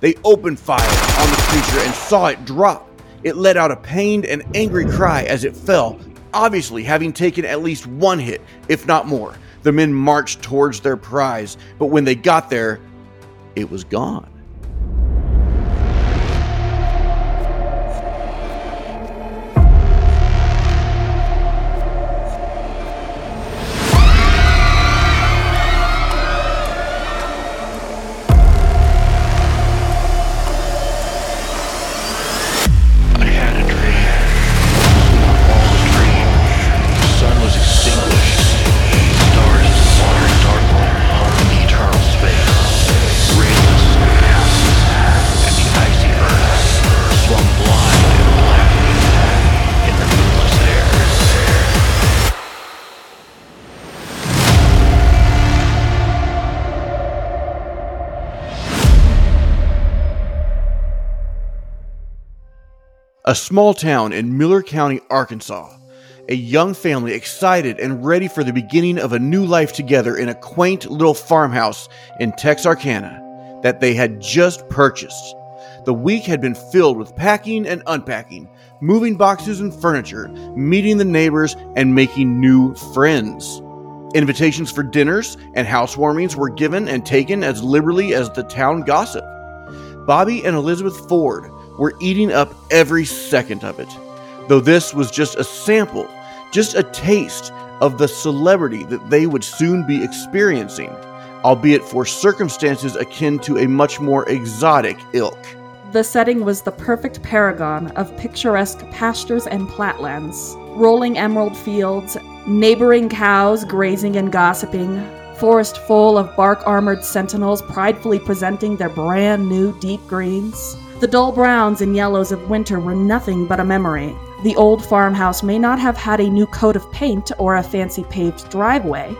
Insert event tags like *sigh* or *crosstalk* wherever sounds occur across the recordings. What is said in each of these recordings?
They opened fire on the creature and saw it drop. It let out a pained and angry cry as it fell, obviously having taken at least one hit, if not more. The men marched towards their prize, but when they got there, it was gone. A small town in Miller County, Arkansas. A young family excited and ready for the beginning of a new life together in a quaint little farmhouse in Texarkana that they had just purchased. The week had been filled with packing and unpacking, moving boxes and furniture, meeting the neighbors, and making new friends. Invitations for dinners and housewarmings were given and taken as liberally as the town gossip. Bobby and Elizabeth Ford were eating up every second of it. Though this was just a sample, just a taste of the celebrity that they would soon be experiencing, albeit for circumstances akin to a much more exotic ilk. The setting was the perfect paragon of picturesque pastures and flatlands, rolling emerald fields, neighboring cows grazing and gossiping, forest full of bark armored sentinels pridefully presenting their brand new deep greens. The dull browns and yellows of winter were nothing but a memory. The old farmhouse may not have had a new coat of paint or a fancy paved driveway,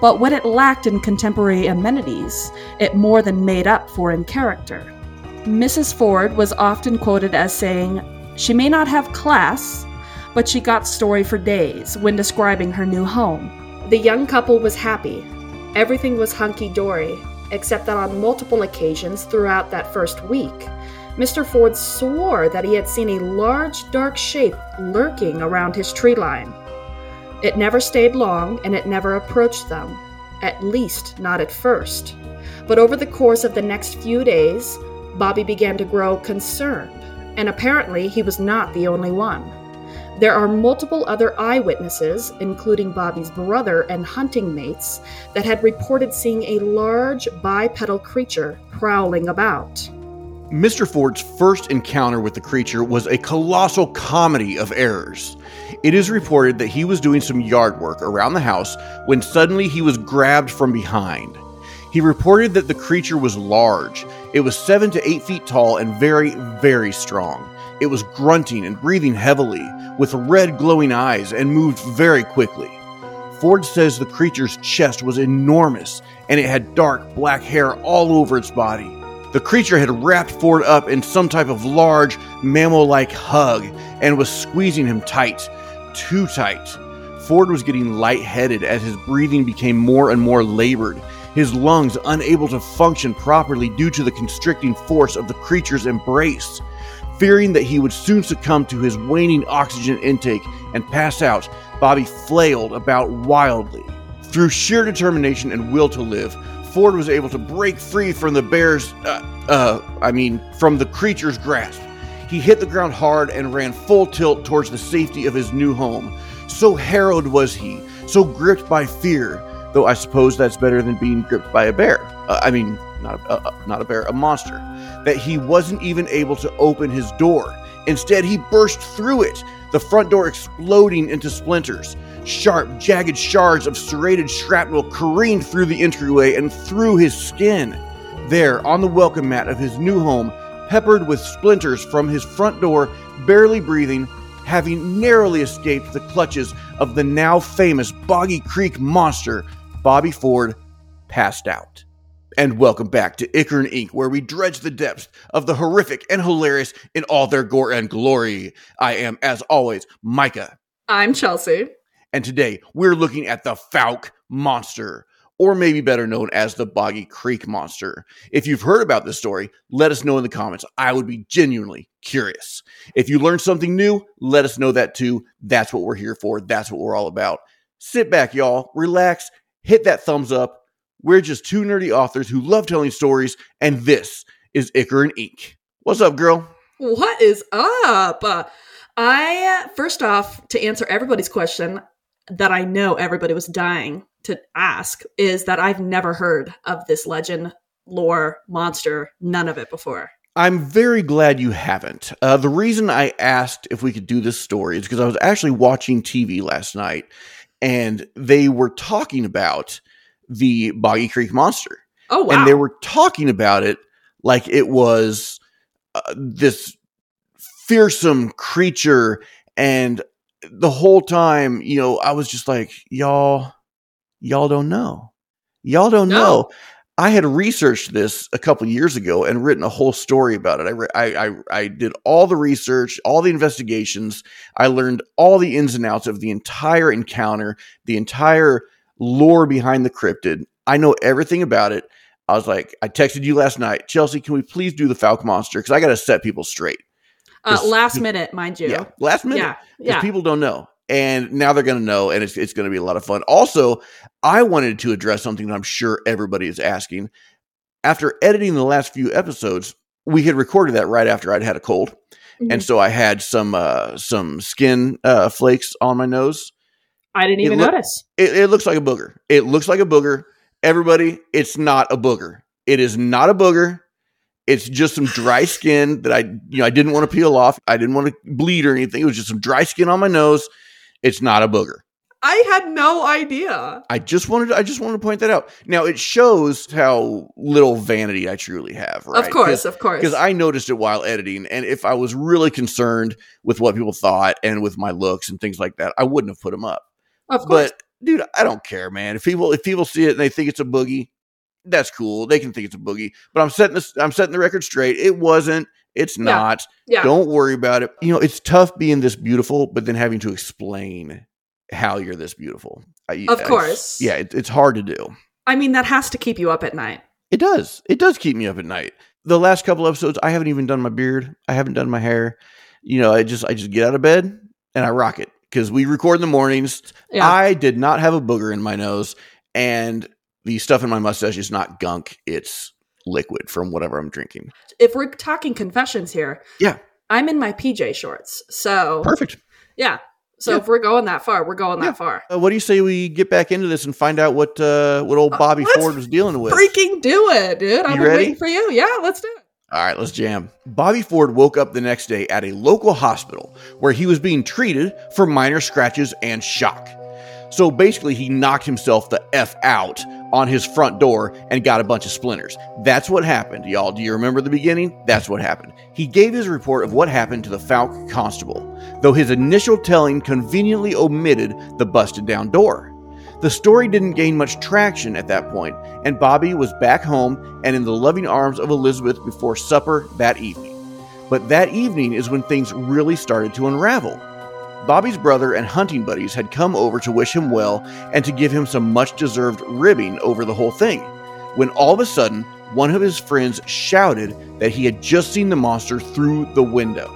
but what it lacked in contemporary amenities, it more than made up for in character. Mrs. Ford was often quoted as saying, She may not have class, but she got story for days when describing her new home. The young couple was happy. Everything was hunky dory, except that on multiple occasions throughout that first week, Mr. Ford swore that he had seen a large dark shape lurking around his tree line. It never stayed long and it never approached them, at least not at first. But over the course of the next few days, Bobby began to grow concerned, and apparently he was not the only one. There are multiple other eyewitnesses, including Bobby's brother and hunting mates, that had reported seeing a large bipedal creature prowling about. Mr. Ford's first encounter with the creature was a colossal comedy of errors. It is reported that he was doing some yard work around the house when suddenly he was grabbed from behind. He reported that the creature was large. It was seven to eight feet tall and very, very strong. It was grunting and breathing heavily, with red glowing eyes, and moved very quickly. Ford says the creature's chest was enormous and it had dark black hair all over its body. The creature had wrapped Ford up in some type of large, mammal like hug and was squeezing him tight, too tight. Ford was getting lightheaded as his breathing became more and more labored, his lungs unable to function properly due to the constricting force of the creature's embrace. Fearing that he would soon succumb to his waning oxygen intake and pass out, Bobby flailed about wildly. Through sheer determination and will to live, Ford was able to break free from the bear's, uh, uh, I mean, from the creature's grasp. He hit the ground hard and ran full tilt towards the safety of his new home. So harrowed was he, so gripped by fear, though I suppose that's better than being gripped by a bear. Uh, I mean, not a, uh, not a bear, a monster. That he wasn't even able to open his door. Instead, he burst through it, the front door exploding into splinters. Sharp, jagged shards of serrated shrapnel careened through the entryway and through his skin. There, on the welcome mat of his new home, peppered with splinters from his front door, barely breathing, having narrowly escaped the clutches of the now famous Boggy Creek monster, Bobby Ford passed out. And welcome back to Ichor and Ink, where we dredge the depths of the horrific and hilarious in all their gore and glory. I am, as always, Micah. I'm Chelsea. And today we're looking at the Falk monster, or maybe better known as the Boggy Creek Monster. If you've heard about this story, let us know in the comments. I would be genuinely curious. If you learned something new, let us know that too. That's what we're here for. That's what we're all about. Sit back, y'all, relax, hit that thumbs up. We're just two nerdy authors who love telling stories, and this is Ichor and Ink. What's up, girl? What is up? Uh, I, first off, to answer everybody's question that I know everybody was dying to ask, is that I've never heard of this legend, lore, monster, none of it before. I'm very glad you haven't. Uh, the reason I asked if we could do this story is because I was actually watching TV last night and they were talking about the Boggy Creek Monster. Oh, wow. And they were talking about it like it was uh, this fearsome creature. And the whole time, you know, I was just like, y'all, y'all don't know. Y'all don't No. know. I had researched this a couple years ago and written a whole story about it. I, re- I, I, I did all the research, all the investigations. I learned all the ins and outs of the entire encounter, the entire lore behind the cryptid. I know everything about it. I was like, I texted you last night, Chelsea, can we please do the Falcon Monster? Because I got to set people straight. Uh, last minute, mind you. Yeah, last minute yeah. yeah. people don't know. And now they're going to know, and it's, it's going to be a lot of fun. Also, I wanted to address something that I'm sure everybody is asking. After editing the last few episodes, we had recorded that right after I'd had a cold, Mhm. and so I had some uh, some skin uh, flakes on my nose. I didn't it even notice. It, it looks like a booger. It looks like a booger. Everybody, it's not a booger. It is not a booger. It's just some dry *laughs* skin that I, you know, I didn't want to peel off. I didn't want to bleed or anything. It was just some dry skin on my nose. It's not a booger. I had no idea. I just wanted, to, I just wanted to point that out. Now it shows how little vanity I truly have. Right? Of course, of course. because I noticed it while editing, and if I was really concerned with what people thought and with my looks and things like that, I wouldn't have put them up. of course. But dude, I don't care, man. If people if people see it and they think it's a boogie, that's cool. They can think it's a boogie. But I'm setting this I'm setting the record straight. It wasn't. It's Yeah. not. yeah. Don't worry about it. You know, it's tough being this beautiful, but then having to explain how you're this beautiful. I, Of I- course. yeah, it, it's hard to do. I mean, that has to keep you up at night. It does. It does keep me up at night. The last couple episodes, I haven't even done my beard. I haven't done my hair. You know, I just I just get out of bed and I rock it because we record in the mornings. Yeah. I did not have a booger in my nose, and the stuff in my mustache is not gunk. It's liquid from whatever I'm drinking. if we're talking confessions here, Yeah. I'm in my PJ shorts. So, Perfect. yeah. So Yeah. if we're going that far, we're going Yeah. that far. Uh, what do you say we get back into this and find out what uh, what old Uh, Bobby let's Ford was dealing with? Freaking do it, dude. I've been ready? waiting for you. Yeah, let's do it. All right, let's jam. Bobby Ford woke up the next day at a local hospital where he was being treated for minor scratches and shock. So basically, he knocked himself the F out on his front door and got a bunch of splinters. That's what happened, y'all. Do you remember the beginning? That's what happened. He gave his report of what happened to the Falk constable, though his initial telling conveniently omitted the busted down door. The story didn't gain much traction at that point, and Bobby was back home and in the loving arms of Elizabeth before supper that evening. But that evening is when things really started to unravel. Bobby's brother and hunting buddies had come over to wish him well and to give him some much deserved ribbing over the whole thing, when all of a sudden, one of his friends shouted that he had just seen the monster through the window.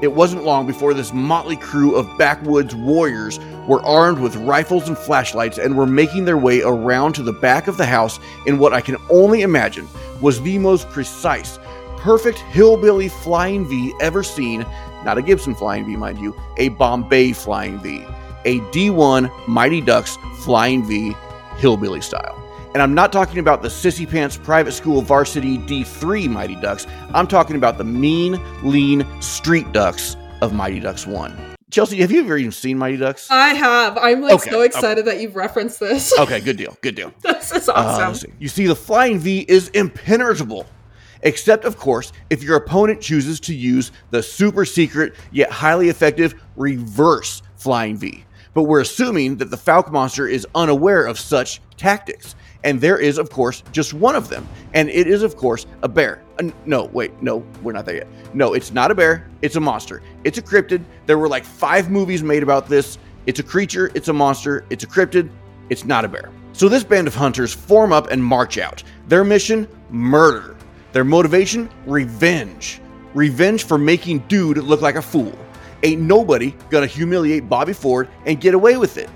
It wasn't long before this motley crew of backwoods warriors were armed with rifles and flashlights and were making their way around to the back of the house in what I can only imagine was the most precise, perfect hillbilly flying V ever seen. Not a Gibson flying V, mind you, a Bombay flying V, a D1 Mighty Ducks flying V, hillbilly style. And I'm not talking about the Sissy Pants Private School Varsity D3 Mighty Ducks. I'm talking about the mean, lean street ducks of Mighty Ducks 1. Chelsea, have you ever even seen Mighty Ducks? I have. I'm like Okay, so excited that you've referenced this. Okay, good deal, good deal. *laughs* this is Uh, awesome. see. you see, the Flying V is impenetrable. Except, of course, if your opponent chooses to use the super secret yet highly effective reverse Flying V. But we're assuming that the Falk monster is unaware of such tactics. And there is, of course, just one of them. And it is, of course, a bear. Uh, no, wait, no, we're not there yet. No, it's not a bear. It's a monster. It's a cryptid. There were like five movies made about this. It's a creature. It's a monster. It's a cryptid. It's not a bear. So this band of hunters form up and march out. Their mission murder. Their motivation revenge. Revenge for making dude look like a fool. Ain't nobody gonna humiliate Bobby Ford and get away with it.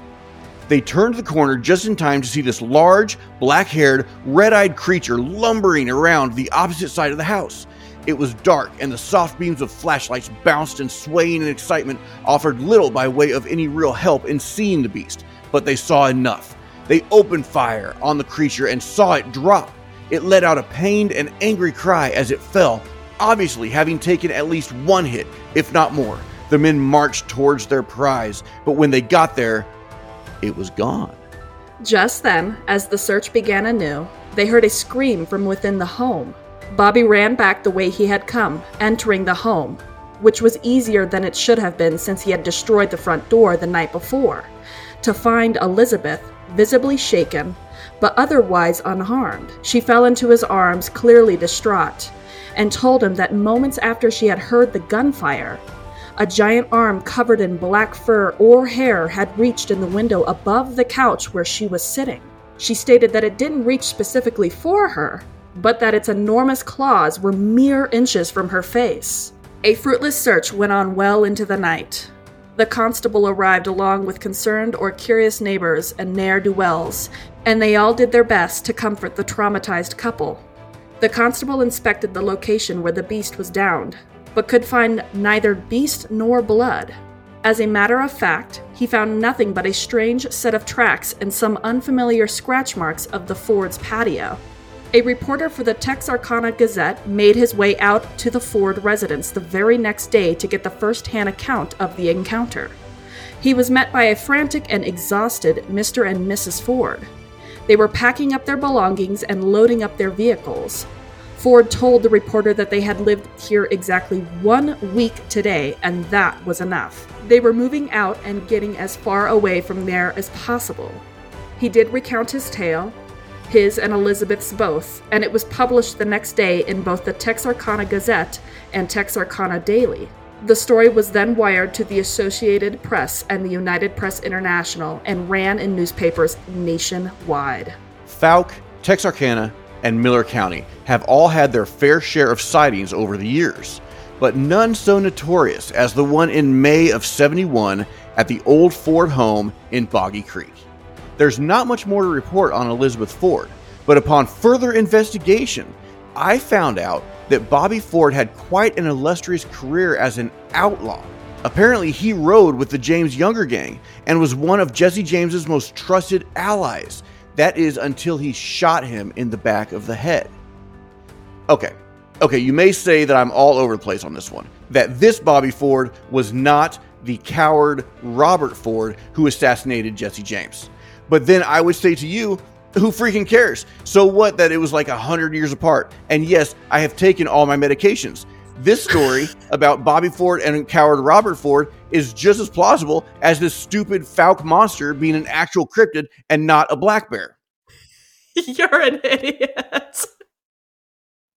They turned the corner just in time to see this large, black haired, red eyed creature lumbering around the opposite side of the house. It was dark, and the soft beams of flashlights bounced and swaying in excitement offered little by way of any real help in seeing the beast, but they saw enough. They opened fire on the creature and saw it drop. It let out a pained and angry cry as it fell, obviously having taken at least one hit, if not more. The men marched towards their prize, but when they got there, it was gone. Just then, as the search began anew, they heard a scream from within the home. Bobby ran back the way he had come, entering the home, which was easier than it should have been since he had destroyed the front door the night before, to find Elizabeth visibly shaken, but otherwise unharmed. She fell into his arms, clearly distraught, and told him that moments after she had heard the gunfire, a giant arm covered in black fur or hair had reached in the window above the couch where she was sitting. She stated that it didn't reach specifically for her, but that its enormous claws were mere inches from her face. A fruitless search went on well into the night. The constable arrived along with concerned or curious neighbors and ne'er do wells, and they all did their best to comfort the traumatized couple. The constable inspected the location where the beast was downed, but could find neither beast nor blood. As a matter of fact, he found nothing but a strange set of tracks and some unfamiliar scratch marks of the Ford's patio. A reporter for the Texarkana Gazette made his way out to the Ford residence the very next day to get the first hand account of the encounter. He was met by a frantic and exhausted Mr. and Mrs. Ford. They were packing up their belongings and loading up their vehicles. Ford told the reporter that they had lived here exactly one week today, and that was enough. They were moving out and getting as far away from there as possible. He did recount his tale, his and Elizabeth's both, and it was published the next day in both the Texarkana Gazette and Texarkana Daily. The story was then wired to the Associated Press and the United Press International and ran in newspapers nationwide. Fouke, Texarkana, and Miller County have all had their fair share of sightings over the years, but none so notorious as the one in May of 71 at the old Ford home in Boggy Creek. There's not much more to report on Elizabeth Ford, but upon further investigation, I found out that Bobby Ford had quite an illustrious career as an outlaw. Apparently, he rode with the James Younger gang and was one of Jesse James's most trusted allies. That is until he shot him in the back of the head. Okay, okay, you may say that I'm all over the place on this one. That this Bobby Ford was not the coward Robert Ford who assassinated Jesse James. But then I would say to you, who freaking cares? So what that it was like a hundred years apart? And yes, I have taken all my medications. This story *laughs* about Bobby Ford and coward Robert Ford is just as plausible as this stupid Falk monster being an actual cryptid and not a black bear. *laughs* You're an idiot.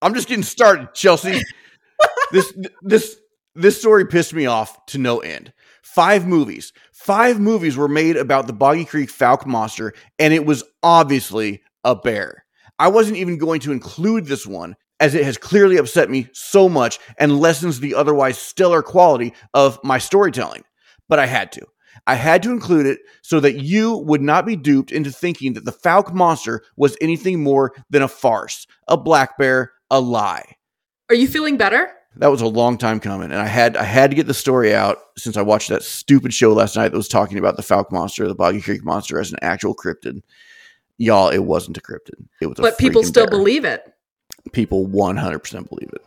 I'm just getting started, Chelsea. *laughs* this this this story pissed me off to no end. Five movies. Five movies were made about the Boggy Creek Fouke monster, and it was obviously a bear. I wasn't even going to include this one as it has clearly upset me so much and lessens the otherwise stellar quality of my storytelling. But I had to. I had to include it so that you would not be duped into thinking that the Fouke monster was anything more than a farce, a black bear, a lie. Are you feeling better? That was a long time coming, and I had I had to get the story out since I watched that stupid show last night that was talking about the Fouke monster, the Boggy Creek monster, as an actual cryptid. Y'all, it wasn't a cryptid. It was. But people still bear. believe it. People one hundred percent believe it.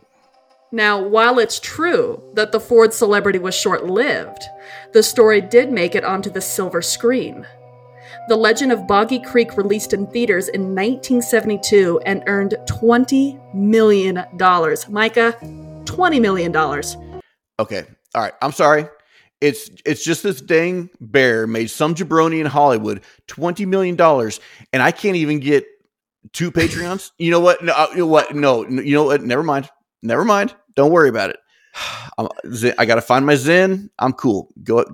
Now, while it's true that the Ford celebrity was short lived, the story did make it onto the silver screen. The Legend of Boggy Creek released in theaters in 1972 and earned $20 million. Micah, $20 million. Okay. All right. I'm sorry. It's it's just this dang bear made some jabroni in Hollywood twenty million dollars, and I can't even get two Patreons. You know what? No, uh, you know what? No, you know what? Never mind. Never mind. Don't worry about it. *sighs* I'm, I got to find my Zen. I'm cool. Go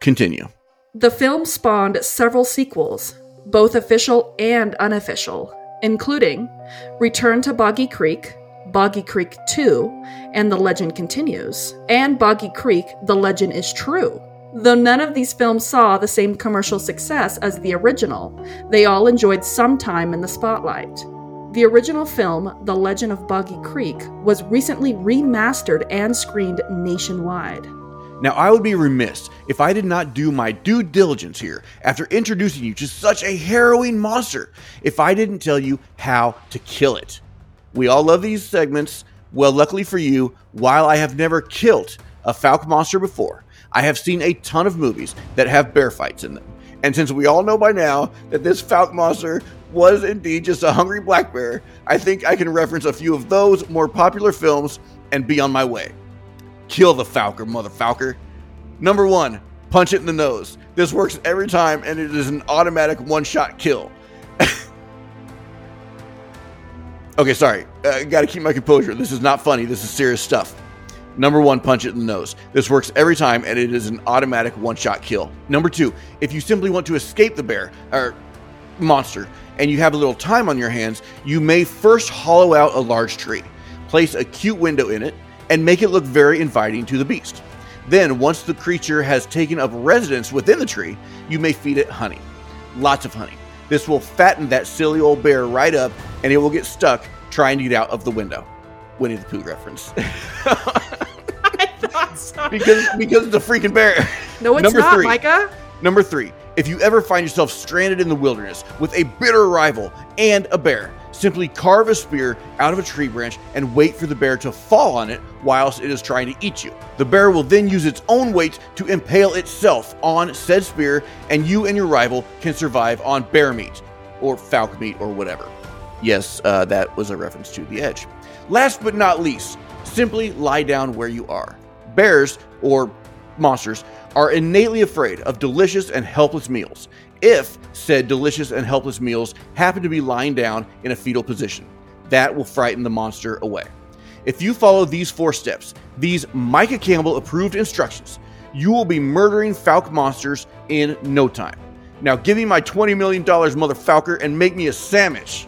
continue. The film spawned several sequels, both official and unofficial, including Return to Boggy Creek, Boggy Creek 2, and The Legend Continues, and Boggy Creek, The Legend is True. Though none of these films saw the same commercial success as the original, they all enjoyed some time in the spotlight. The original film, The Legend of Boggy Creek, was recently remastered and screened nationwide. Now, I would be remiss if I did not do my due diligence here after introducing you to such a harrowing monster, if I didn't tell you how to kill it. We all love these segments. Well, luckily for you, while I have never killed a falcon monster before, I have seen a ton of movies that have bear fights in them. And since we all know by now that this falcon monster was indeed just a hungry black bear, I think I can reference a few of those more popular films and be on my way. Kill the falcon, mother falcon. Number one, punch it in the nose. This works every time and it is an automatic one shot kill. *laughs* okay, sorry. Uh, I gotta keep my composure. This is not funny. This is serious stuff. Number one, punch it in the nose. This works every time and it is an automatic one shot kill. Number two, if you simply want to escape the bear or monster and you have a little time on your hands, you may first hollow out a large tree, place a cute window in it, and make it look very inviting to the beast. Then, once the creature has taken up residence within the tree, you may feed it honey. Lots of honey. This will fatten that silly old bear right up and it will get stuck trying to get out of the window. Winnie the Pooh reference. *laughs* I thought so. because because it's a freaking bear. No, it's Number not, three. Micah. Number three, if you ever find yourself stranded in the wilderness with a bitter rival and a bear, simply carve a spear out of a tree branch and wait for the bear to fall on it whilst it is trying to eat you. The bear will then use its own weight to impale itself on said spear, and you and your rival can survive on bear meat or falcon meat or whatever. Yes, uh, that was a reference to the edge. Last but not least, simply lie down where you are. Bears, or monsters, are innately afraid of delicious and helpless meals if said delicious and helpless meals happen to be lying down in a fetal position. That will frighten the monster away. If you follow these four steps, these Micah Campbell approved instructions, you will be murdering Falk monsters in no time. Now give me my $20 million, mother Falker, and make me a sandwich.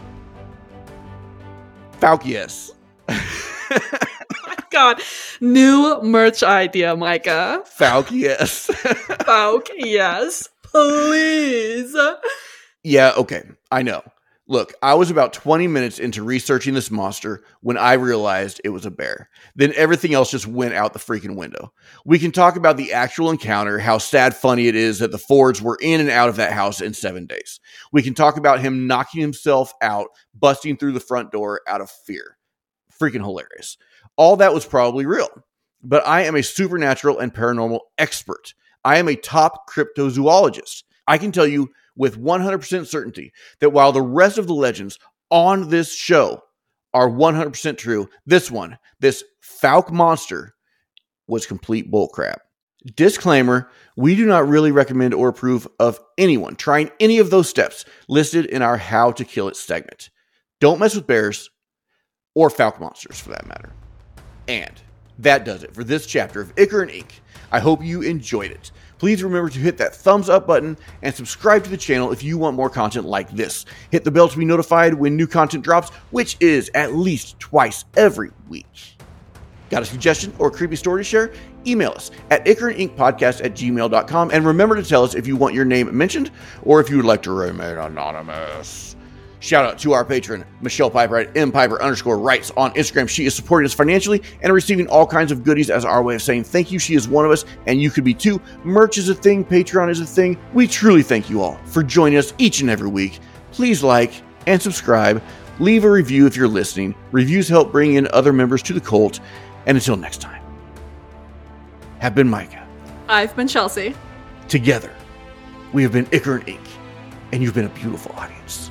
Falk, yes. *laughs* God, new merch idea, Micah. Falk, yes, please. Yeah, okay. I know. Look, I was about 20 minutes into researching this monster when I realized it was a bear. Then everything else just went out the freaking window. We can talk about the actual encounter, how sad funny it is that the Fords were in and out of that house in seven days. We can talk about him knocking himself out, busting through the front door out of fear. Freaking hilarious. All that was probably real. But I am a supernatural and paranormal expert. I am a top cryptozoologist. I can tell you with 100% certainty that while the rest of the legends on this show are 100% true, this one, this Falk monster, was complete bullcrap. Disclaimer we do not really recommend or approve of anyone trying any of those steps listed in our How to Kill It segment. Don't mess with bears or Falk monsters for that matter. And that does it for this chapter of Ichor and Ink. I hope you enjoyed it. Please remember to hit that thumbs up button and subscribe to the channel if you want more content like this. Hit the bell to be notified when new content drops, which is at least twice every week. Got a suggestion or a creepy story to share? Email us at ichorandinkpodcast at gmail.com and remember to tell us if you want your name mentioned or if you would like to remain anonymous. Shout out to our patron, Michelle Piper at mpiper underscore rights on Instagram. She is supporting us financially and receiving all kinds of goodies as our way of saying thank you. She is one of us, and you could be too. Merch is a thing, Patreon is a thing. We truly thank you all for joining us each and every week. Please like and subscribe. Leave a review if you're listening. Reviews help bring in other members to the cult. And until next time, have been Micah. I've been Chelsea. Together, we have been Ichor and Ink, and you've been a beautiful audience.